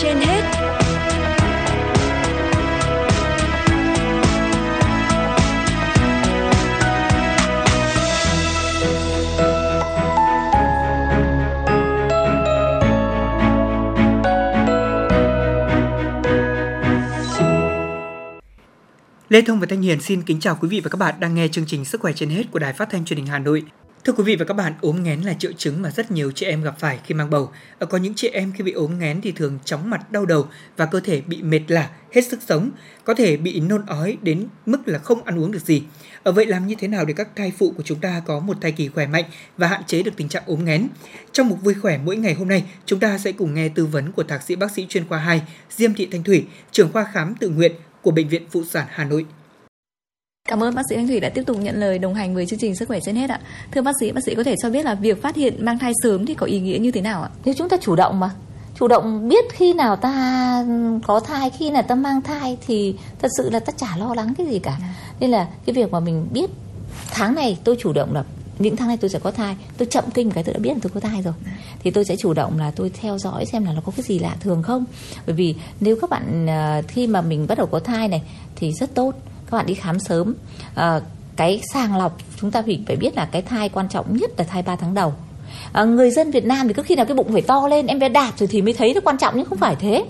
trên hết Lê Thông và Thanh Hiền xin kính chào quý vị và các bạn đang nghe chương trình Sức khỏe trên hết của Đài Phát thanh Truyền hình Hà Nội. Thưa quý vị và các bạn, ốm nghén là triệu chứng mà rất nhiều chị em gặp phải khi mang bầu. Có những chị em khi bị ốm nghén thì thường chóng mặt đau đầu và cơ thể bị mệt lả, hết sức sống, có thể bị nôn ói đến mức là không ăn uống được gì. Ở vậy làm như thế nào để các thai phụ của chúng ta có một thai kỳ khỏe mạnh và hạn chế được tình trạng ốm nghén? Trong một vui khỏe mỗi ngày hôm nay, chúng ta sẽ cùng nghe tư vấn của thạc sĩ bác sĩ chuyên khoa 2 Diêm Thị Thanh Thủy, trưởng khoa khám tự nguyện của Bệnh viện Phụ sản Hà Nội. Cảm ơn bác sĩ Thanh Thủy đã tiếp tục nhận lời đồng hành với chương trình Sức khỏe trên hết ạ. Thưa bác sĩ, bác sĩ có thể cho biết là việc phát hiện mang thai sớm thì có ý nghĩa như thế nào ạ? Nếu chúng ta chủ động mà, chủ động biết khi nào ta có thai, khi nào ta mang thai thì thật sự là ta chả lo lắng cái gì cả. Nên là cái việc mà mình biết tháng này tôi chủ động là những tháng này tôi sẽ có thai tôi chậm kinh cái tôi đã biết là tôi có thai rồi thì tôi sẽ chủ động là tôi theo dõi xem là nó có cái gì lạ thường không bởi vì nếu các bạn ờ, khi mà mình bắt đầu có thai này thì rất tốt các bạn đi khám sớm. À, cái sàng lọc chúng ta phải phải biết là cái thai quan trọng nhất là thai 3 tháng đầu. À, người dân Việt Nam thì có khi nào cái bụng phải to lên em bé đạp rồi thì mới thấy nó quan trọng nhưng không phải thế.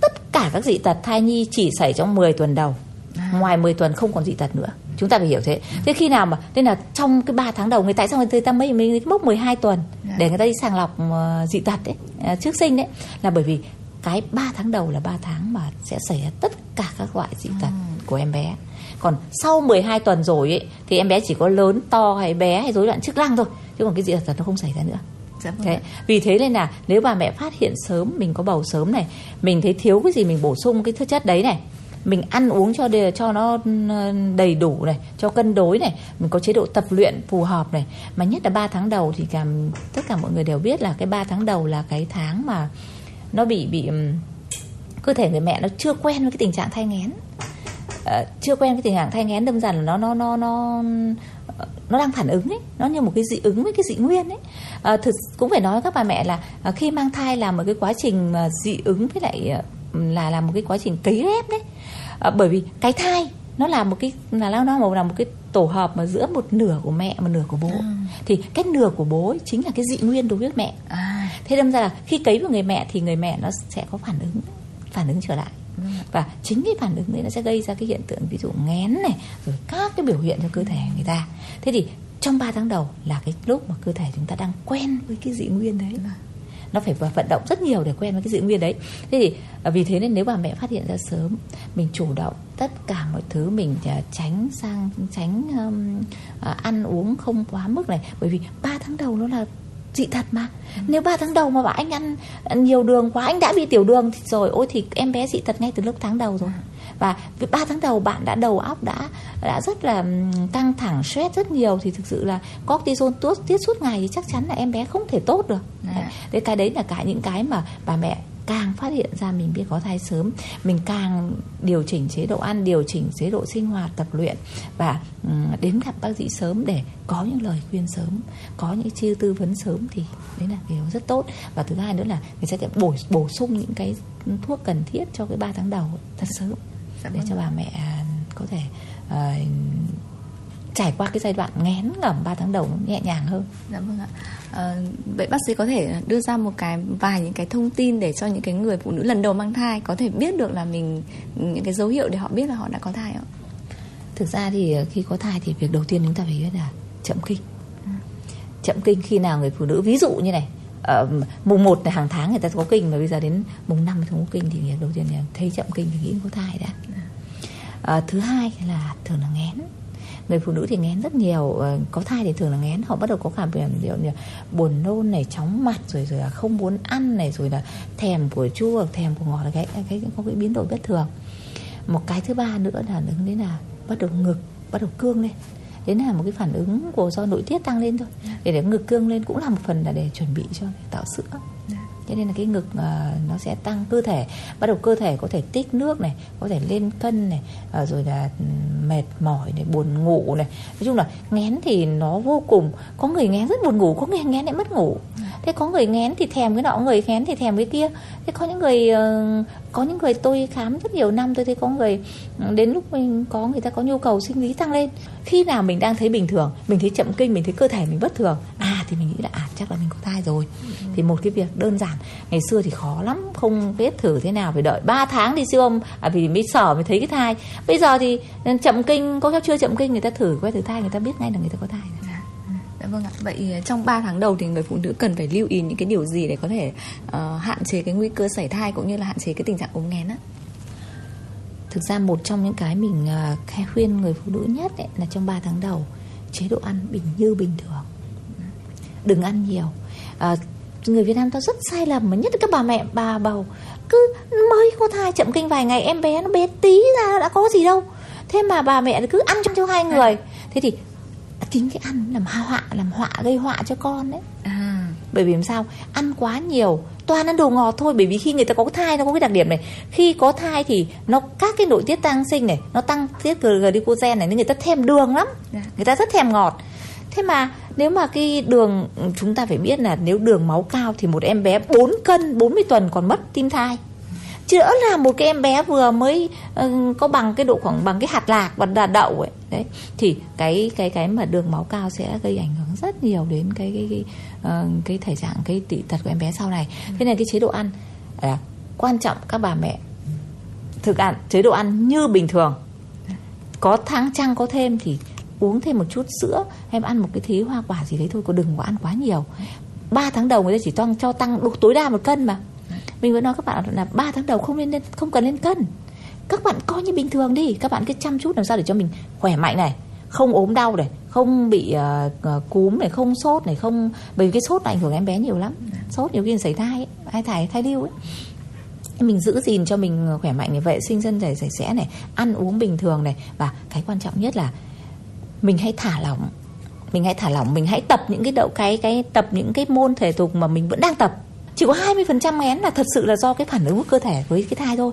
Tất cả các dị tật thai nhi chỉ xảy trong 10 tuần đầu. À. ngoài 10 tuần không còn dị tật nữa. Chúng ta phải hiểu thế. Thế khi nào mà nên là trong cái 3 tháng đầu người tại sao người ta mới mới mốc 12 tuần dạ. để người ta đi sàng lọc ờ, dị tật đấy trước sinh đấy là bởi vì cái 3 tháng đầu là 3 tháng mà sẽ xảy ra tất cả các loại dị tật. Ừ. của em bé. Còn sau 12 tuần rồi ấy, thì em bé chỉ có lớn to hay bé hay rối loạn chức năng thôi chứ còn cái dị tật nó không xảy ra nữa. Dạ vâng thế, vì thế nên là nếu bà mẹ phát hiện sớm mình có bầu sớm này mình thấy thiếu cái gì mình bổ sung cái thứ chất đấy này mình ăn uống cho đề, cho nó đầy đủ này cho cân đối này mình có chế độ tập luyện phù hợp này mà nhất là 3 tháng đầu thì cả tất cả mọi người đều biết là cái 3 tháng đầu là cái tháng mà nó bị bị cơ thể người mẹ nó chưa quen với cái tình trạng thai nghén uh, chưa quen cái tình trạng thai nghén đâm ra là nó nó nó nó nó đang phản ứng ấy. Nó như một cái dị ứng với cái dị nguyên ấy. À, thực cũng phải nói với các bà mẹ là à, khi mang thai là một cái quá trình mà dị ứng với lại là là một cái quá trình cấy ghép đấy. À, bởi vì cái thai nó là một cái là nó nó là một cái tổ hợp mà giữa một nửa của mẹ một nửa của bố. À. thì cái nửa của bố ấy chính là cái dị nguyên đối với mẹ. À. thế đâm ra là khi cấy vào người mẹ thì người mẹ nó sẽ có phản ứng phản ứng trở lại và chính cái phản ứng đấy nó sẽ gây ra cái hiện tượng ví dụ ngén này rồi các cái biểu hiện cho cơ thể người ta. Thế thì trong 3 tháng đầu là cái lúc mà cơ thể chúng ta đang quen với cái dị nguyên đấy. Nó phải vận động rất nhiều để quen với cái dị nguyên đấy. Thế thì à, vì thế nên nếu bà mẹ phát hiện ra sớm mình chủ động tất cả mọi thứ mình à, tránh sang tránh um, ăn uống không quá mức này. Bởi vì 3 tháng đầu nó là dị thật mà. Nếu 3 tháng đầu mà bảo anh ăn nhiều đường quá anh đã bị tiểu đường thì rồi ôi thì em bé dị tật ngay từ lúc tháng đầu rồi. Và với 3 tháng đầu bạn đã đầu óc đã đã rất là căng thẳng stress rất nhiều thì thực sự là cortisol tốt tiết suốt ngày thì chắc chắn là em bé không thể tốt được. À. đấy cái đấy là cả những cái mà bà mẹ càng phát hiện ra mình biết có thai sớm mình càng điều chỉnh chế độ ăn điều chỉnh chế độ sinh hoạt tập luyện và đến gặp bác sĩ sớm để có những lời khuyên sớm có những chiêu tư vấn sớm thì đấy là điều rất tốt và thứ hai nữa là mình sẽ bổ bổ sung những cái thuốc cần thiết cho cái 3 tháng đầu thật sớm dạ để vâng. cho bà mẹ có thể uh, trải qua cái giai đoạn ngén ngẩm 3 tháng đầu nhẹ nhàng hơn. Dạ vâng ạ. À, vậy bác sĩ có thể đưa ra một cái vài những cái thông tin để cho những cái người phụ nữ lần đầu mang thai có thể biết được là mình những cái dấu hiệu để họ biết là họ đã có thai ạ? Thực ra thì khi có thai thì việc đầu tiên chúng ta phải biết là chậm kinh. Ừ. Chậm kinh khi nào người phụ nữ ví dụ như này Uh, mùng 1 là hàng tháng người ta có kinh mà bây giờ đến mùng 5 không có kinh thì việc đầu tiên là thấy chậm kinh thì nghĩ có thai đã. Uh, thứ hai là thường là ngén người phụ nữ thì ngén rất nhiều ờ, có thai thì thường là ngén. Họ bắt đầu có cảm biểu như buồn nôn này, chóng mặt, rồi rồi là không muốn ăn này, rồi là thèm của chua, thèm của ngọt, là cái cái có cái biến đổi bất thường. Một cái thứ ba nữa là đứng đến là bắt đầu ngực, bắt đầu cương lên. Đấy là một cái phản ứng của do nội tiết tăng lên thôi. Để để ngực cương lên cũng là một phần là để chuẩn bị cho, để tạo sữa. Dạ cho nên là cái ngực uh, nó sẽ tăng cơ thể bắt đầu cơ thể có thể tích nước này có thể lên cân này uh, rồi là ừ, mệt mỏi này buồn ngủ này. Nói chung là ngén thì nó vô cùng. Có người ngén rất buồn ngủ có người ngén lại mất ngủ. Thế có người ngén thì thèm cái nọ người ngén thì thèm cái kia. Thế có những người uh, có những người tôi khám rất nhiều năm tôi thấy có người ừ, đến lúc mình có người ta có nhu cầu sinh lý tăng lên. Khi nào mình đang thấy bình thường mình thấy chậm kinh mình thấy cơ thể mình bất thường thì mình nghĩ là à chắc là mình có thai rồi ừ. thì một cái việc đơn giản ngày xưa thì khó lắm không biết thử thế nào phải đợi 3 tháng đi siêu âm à vì mới sở mới thấy cái thai bây giờ thì chậm kinh có chưa chậm kinh người ta thử quay thử thai người ta biết ngay là người ta có thai rồi Dạ vâng ạ. Vậy ờ, trong 3 tháng đầu thì người phụ nữ cần phải lưu ý những cái điều gì để có thể uh, hạn chế cái nguy cơ sảy thai cũng như là hạn chế cái tình trạng ốm nghén á? Thực ra một trong những cái mình uh, khuyên người phụ nữ nhất ấy, là trong 3 tháng đầu chế độ ăn bình như bình thường. Đừng ăn nhiều. Uh, người Việt Nam ta rất sai lầm mà nhất là các bà mẹ bà bầu cứ mới có thai chậm kinh vài ngày em bé nó bé tí ra đã có gì đâu thế mà bà mẹ cứ ăn cho hai người thế thì chính cái ăn làm họa làm họa gây họa cho con đấy à. bởi vì làm sao ăn quá nhiều toàn ăn đồ ngọt thôi bởi vì khi người ta có thai nó có cái đặc điểm này khi có thai thì nó các cái nội tiết tăng sinh này nó tăng tiết glucogen này nên người ta thèm đường lắm. Dạ. người ta rất thèm ngọt thế mà nếu mà cái đường chúng ta phải biết là nếu đường máu cao thì một em bé 4 cân 40 tuần còn mất tim thai. Chứ đỡ là một cái em bé vừa mới uh, có bằng cái độ khoảng bằng cái hạt lạc và đà đậu ấy đấy thì cái cái cái mà đường máu cao sẽ gây ảnh hưởng rất nhiều đến cái cái cái, uh, cái thể trạng cái tỷ tật của em bé sau này. Ừ. thế nên cái chế độ ăn là quan trọng các bà mẹ thực ăn chế độ ăn như bình thường. Có tháng trăng có thêm thì uống thêm một chút sữa em ăn một cái thí hoa quả gì đấy thôi có đừng có ăn quá nhiều. 3 tháng đầu người ta chỉ tăng cho tăng đủ tối đa một cân mà. Mình vẫn nói các bạn là 3 tháng đầu không nên không cần lên cân. Các bạn coi như bình thường đi các bạn cứ chăm chút làm sao để cho mình khỏe mạnh này không ốm đau này không bị uh, cúm này không sốt này không bởi vì cái sốt ảnh hưởng em bé nhiều lắm. Sốt nhiều khi xảy thai ấy, ai thai thai lưu ấy. Mình giữ gìn cho mình khỏe mạnh này vệ sinh dân thể sạch sẽ này ăn uống bình thường này. Và cái quan trọng nhất là mình hãy thả lỏng. Mình hãy thả lỏng mình hãy tập những cái đậu cái cái tập những cái môn thể dục mà mình vẫn đang tập. Chỉ có 20% ngén là thật sự là do cái phản ứng của cơ thể với cái thai thôi.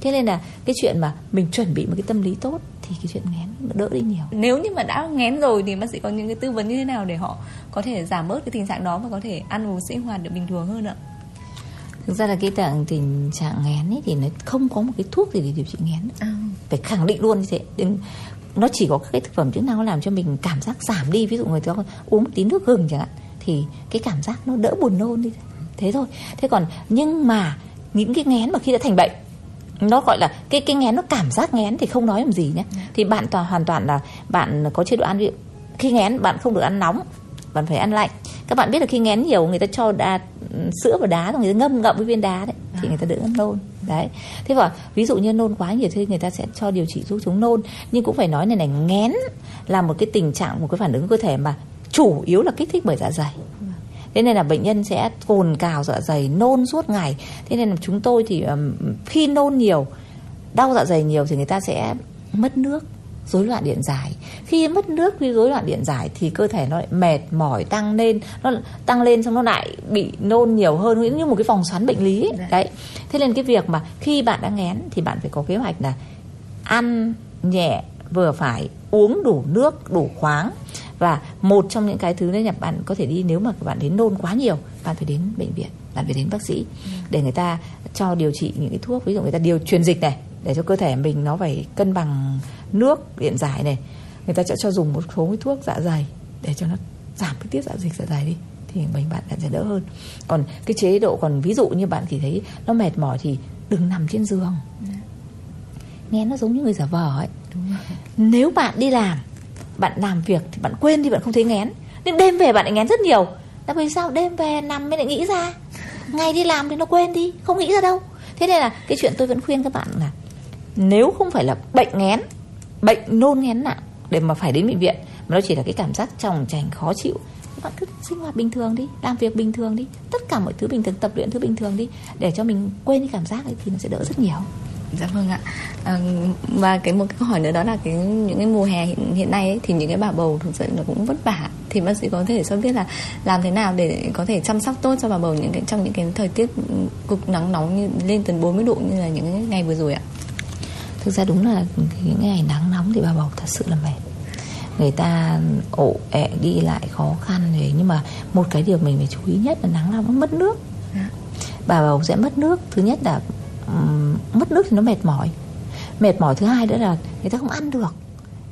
Thế nên là cái chuyện mà mình chuẩn bị một cái tâm lý tốt thì cái chuyện ngén đỡ đi nhiều. Nếu như mà đã ngén rồi thì bác sĩ có những cái tư vấn như thế nào để họ có thể giảm bớt cái tình trạng đó và có thể ăn uống sinh hoạt được bình thường hơn ạ? Thực ra là cái trạng tình trạng ngén ấy thì nó không có một cái thuốc gì để điều trị ngén. À. phải khẳng định luôn như thế. Đừng nó chỉ có các cái thực phẩm chức năng nó làm cho mình cảm giác giảm đi. Ví dụ người ta uống một tí nước gừng chẳng hạn thì cái cảm giác nó đỡ buồn nôn đi. Thế thôi. Thế còn nhưng mà những cái ngén mà khi đã thành bệnh nó gọi là cái cái ngén nó cảm giác ngén thì không nói làm gì nhé. Thì bạn toàn hoàn toàn là bạn có chế độ ăn. Khi ngén bạn không được ăn nóng bạn phải ăn lạnh. Các bạn biết là khi ngén nhiều người ta cho đá, sữa và đá rồi người ta ngâm ngậm với viên đá đấy thì à. người ta đỡ nôn đấy. Thế và ví dụ như nôn quá nhiều thì người ta sẽ cho điều trị giúp chúng nôn. Nhưng cũng phải nói này này ngén là một cái tình trạng một cái phản ứng cơ thể mà chủ yếu là kích thích bởi dạ dày. Thế nên là bệnh nhân sẽ cồn cào dạ dày nôn suốt ngày. Thế nên là chúng tôi thì um, khi nôn nhiều đau dạ dày nhiều thì người ta sẽ mất nước rối loạn điện giải khi mất nước khi rối loạn điện giải thì cơ thể nó lại mệt mỏi tăng lên nó tăng lên xong nó lại bị nôn nhiều hơn như một cái vòng xoắn bệnh lý ấy. Dạ. đấy thế nên cái việc mà khi bạn đã ngén thì bạn phải có kế hoạch là ăn nhẹ vừa phải uống đủ nước đủ khoáng và một trong những cái thứ đấy là bạn có thể đi nếu mà bạn đến nôn quá nhiều bạn phải đến bệnh viện bạn phải đến bác sĩ ừ. để người ta cho điều trị những cái thuốc ví dụ người ta điều truyền dịch này để cho cơ thể mình nó phải cân bằng nước điện giải này. Người ta sẽ cho dùng một số cái thuốc dạ dày để cho nó giảm cái tiết dạ dịch dạ dày đi thì bệnh bạn sẽ đỡ hơn. Còn cái chế độ còn ví dụ như bạn thì thấy nó mệt mỏi thì đừng nằm trên giường. Ừ. nghe nó giống như người giả vờ ấy. Nếu bạn đi làm bạn làm việc thì bạn quên đi bạn không thấy ngén. Nhưng đêm về bạn lại ngén rất nhiều. Là vì sao? Đêm về nằm mới lại nghĩ ra. Ngày đi làm thì nó quên đi không nghĩ ra đâu. Thế nên là cái chuyện tôi vẫn khuyên các bạn là nếu không phải là bệnh ngén bệnh nôn ngén nặng để mà phải đến bệnh viện mà nó chỉ là cái cảm giác tròng trành khó chịu bạn cứ sinh hoạt bình thường đi làm việc bình thường đi tất cả mọi thứ bình thường tập luyện thứ bình thường đi để cho mình quên đi cảm giác ấy thì nó sẽ đỡ rất nhiều Dạ vâng ạ. À, và cái một cái câu hỏi nữa đó là cái những cái mùa hè hiện, hiện nay ấy, thì những cái bà bầu thực sự nó cũng vất vả. Thì bác sĩ có thể cho biết là làm thế nào để có thể chăm sóc tốt cho bà bầu những cái trong những cái thời tiết cực nắng nóng như lên tới 40 độ như là những ngày vừa rồi ạ. Thực ra đúng là những ngày nắng nóng thì bà bầu thật sự là mệt. người ta ổ ẹ đi lại khó khăn rồi nhưng mà một cái điều mình phải chú ý nhất là nắng nóng mất nước Dạ. bà bầu sẽ mất nước thứ nhất là ừm, mất nước thì nó mệt mỏi mệt mỏi thứ hai nữa là người ta không ăn được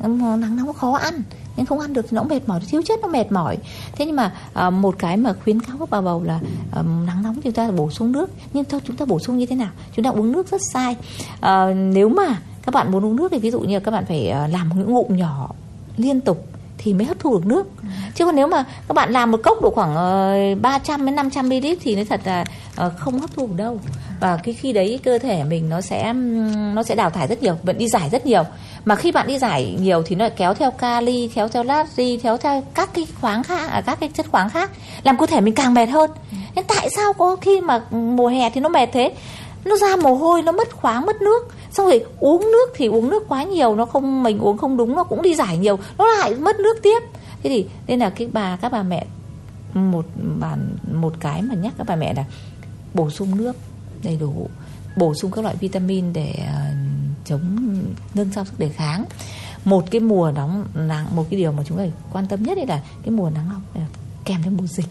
nắng nóng khó ăn nhưng không ăn được thì nó cũng mệt mỏi thiếu chất nó mệt mỏi. Thế nhưng mà à, một cái mà khuyến cáo các bà bầu là à, nắng nóng chúng ta bổ sung nước. Nhưng thôi chúng ta bổ sung như thế nào? Chúng ta uống nước rất sai. À, nếu mà các bạn muốn uống nước thì ví dụ như các bạn phải à, làm những ngụm nhỏ liên tục thì mới hấp thu được nước. Chứ còn nếu mà các bạn làm một cốc độ khoảng ờ, 300 đến 500 ml thì nói thật là ờ, không hấp thu được đâu. Và cái khi đấy cơ thể mình nó sẽ nó sẽ đào thải rất nhiều, vẫn đi giải rất nhiều. Mà khi bạn đi giải nhiều thì nó lại kéo theo kali, kéo theo natri kéo theo các cái khoáng khác à, các cái chất khoáng khác, làm cơ thể mình càng mệt hơn. Nên tại sao có khi mà mùa hè thì nó mệt thế? Nó ra mồ hôi nó mất khoáng mất nước. Xong rồi uống nước thì uống nước quá nhiều nó không mình uống không đúng nó cũng đi giải nhiều. Nó lại mất nước tiếp. Thế thì nên là cái bà các bà mẹ một bản một cái mà nhắc các bà mẹ là bổ sung nước đầy đủ bổ sung các loại vitamin để ờ, chống nâng cao sức đề kháng. Một cái mùa nóng nắng một cái điều mà chúng ta phải quan tâm nhất đấy là cái mùa nắng nóng kèm theo mùa dịch.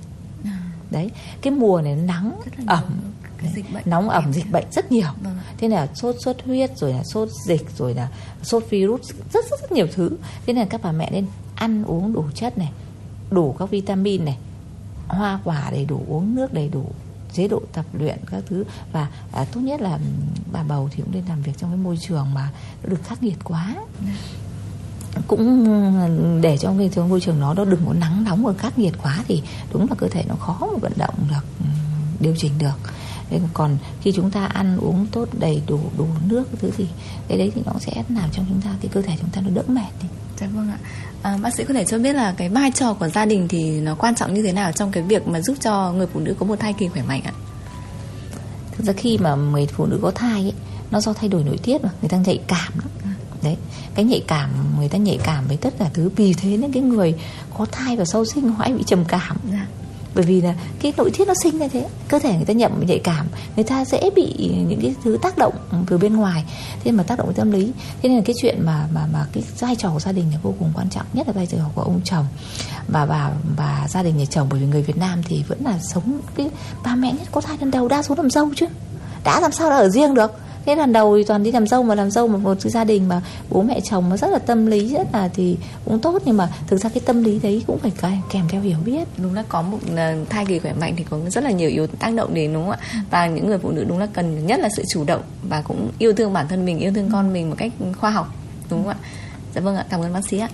Đấy cái mùa này nắng ẩm cái dịch bệnh nóng ẩm dịch bệnh rất nhiều. Vâng. thế là sốt xuất huyết rồi là sốt dịch rồi là sốt virus rất rất rất nhiều thứ. Thế nên là các bà mẹ nên ăn uống đủ chất này đủ các vitamin này hoa quả đầy đủ uống nước đầy đủ chế độ tập luyện các thứ. Và à, tốt nhất là bà bầu thì cũng nên làm việc trong cái môi trường mà nó được khắc nghiệt quá. Cũng để cho cái môi trường nó nó đừng có nắng nóng và khắc nghiệt quá thì đúng là cơ thể nó khó mà vận động được điều chỉnh được còn khi chúng ta ăn uống tốt đầy đủ đủ nước thứ thì cái đấy thì nó sẽ làm cho chúng ta cái cơ thể chúng ta nó đỡ mệt đi Dạ vâng ạ. À, bác sĩ có thể cho biết là cái vai trò của gia đình thì nó quan trọng như thế nào trong cái việc mà giúp cho người phụ nữ có một thai kỳ khỏe mạnh ạ? thực ra khi mà người phụ nữ có thai ấy, nó do thay đổi nội tiết mà người ta nhạy cảm lắm đấy cái nhạy cảm người ta nhạy cảm với tất cả thứ vì thế nên cái người có thai và sau sinh họ hay bị trầm cảm Dạ bởi vì là cái nội tiết nó sinh ra thế, cơ thể người ta nhậm nhạy cảm, người ta dễ bị những cái thứ tác động từ bên ngoài. Thế mà tác động tâm lý. Thế nên là cái chuyện mà mà mà cái vai trò của gia đình là vô cùng quan trọng, nhất là vai trò của ông chồng và và và gia đình nhà chồng. Bởi vì người Việt Nam thì vẫn là sống cái ba mẹ nhất có thai lần đầu, đa số làm dâu chứ. Đã làm sao đã ở riêng được thế lần đầu thì toàn đi làm dâu mà làm dâu mà một gia đình mà bố mẹ chồng nó rất là tâm lý rất là thì cũng tốt nhưng mà thực ra cái tâm lý đấy cũng phải kèm- theo hiểu biết Đúng là có một à, thai kỳ khỏe mạnh thì có rất là nhiều yếu tố tác động đến đúng không ạ? Và những người phụ nữ đúng là cần nhất là sự chủ động và cũng yêu thương bản thân mình, yêu thương con mình một cách khoa học đúng không ạ? Dạ vâng ạ, cảm ơn bác sĩ ạ.